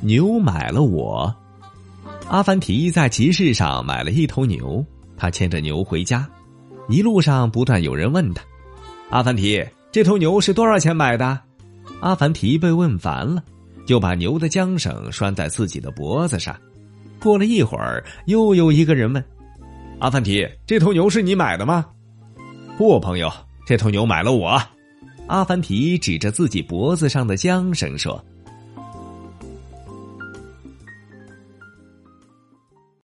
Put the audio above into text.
牛买了我。阿凡提在集市上买了一头牛他牵着牛回家。一路上不断有人问他阿凡提这头牛是多少钱买的？阿凡提被问烦了就把牛的缰绳拴在自己的脖子上。过了一会儿又有一个人问阿凡提这头牛是你买的吗不朋友这头牛买了我。阿凡提指着自己脖子上的缰绳说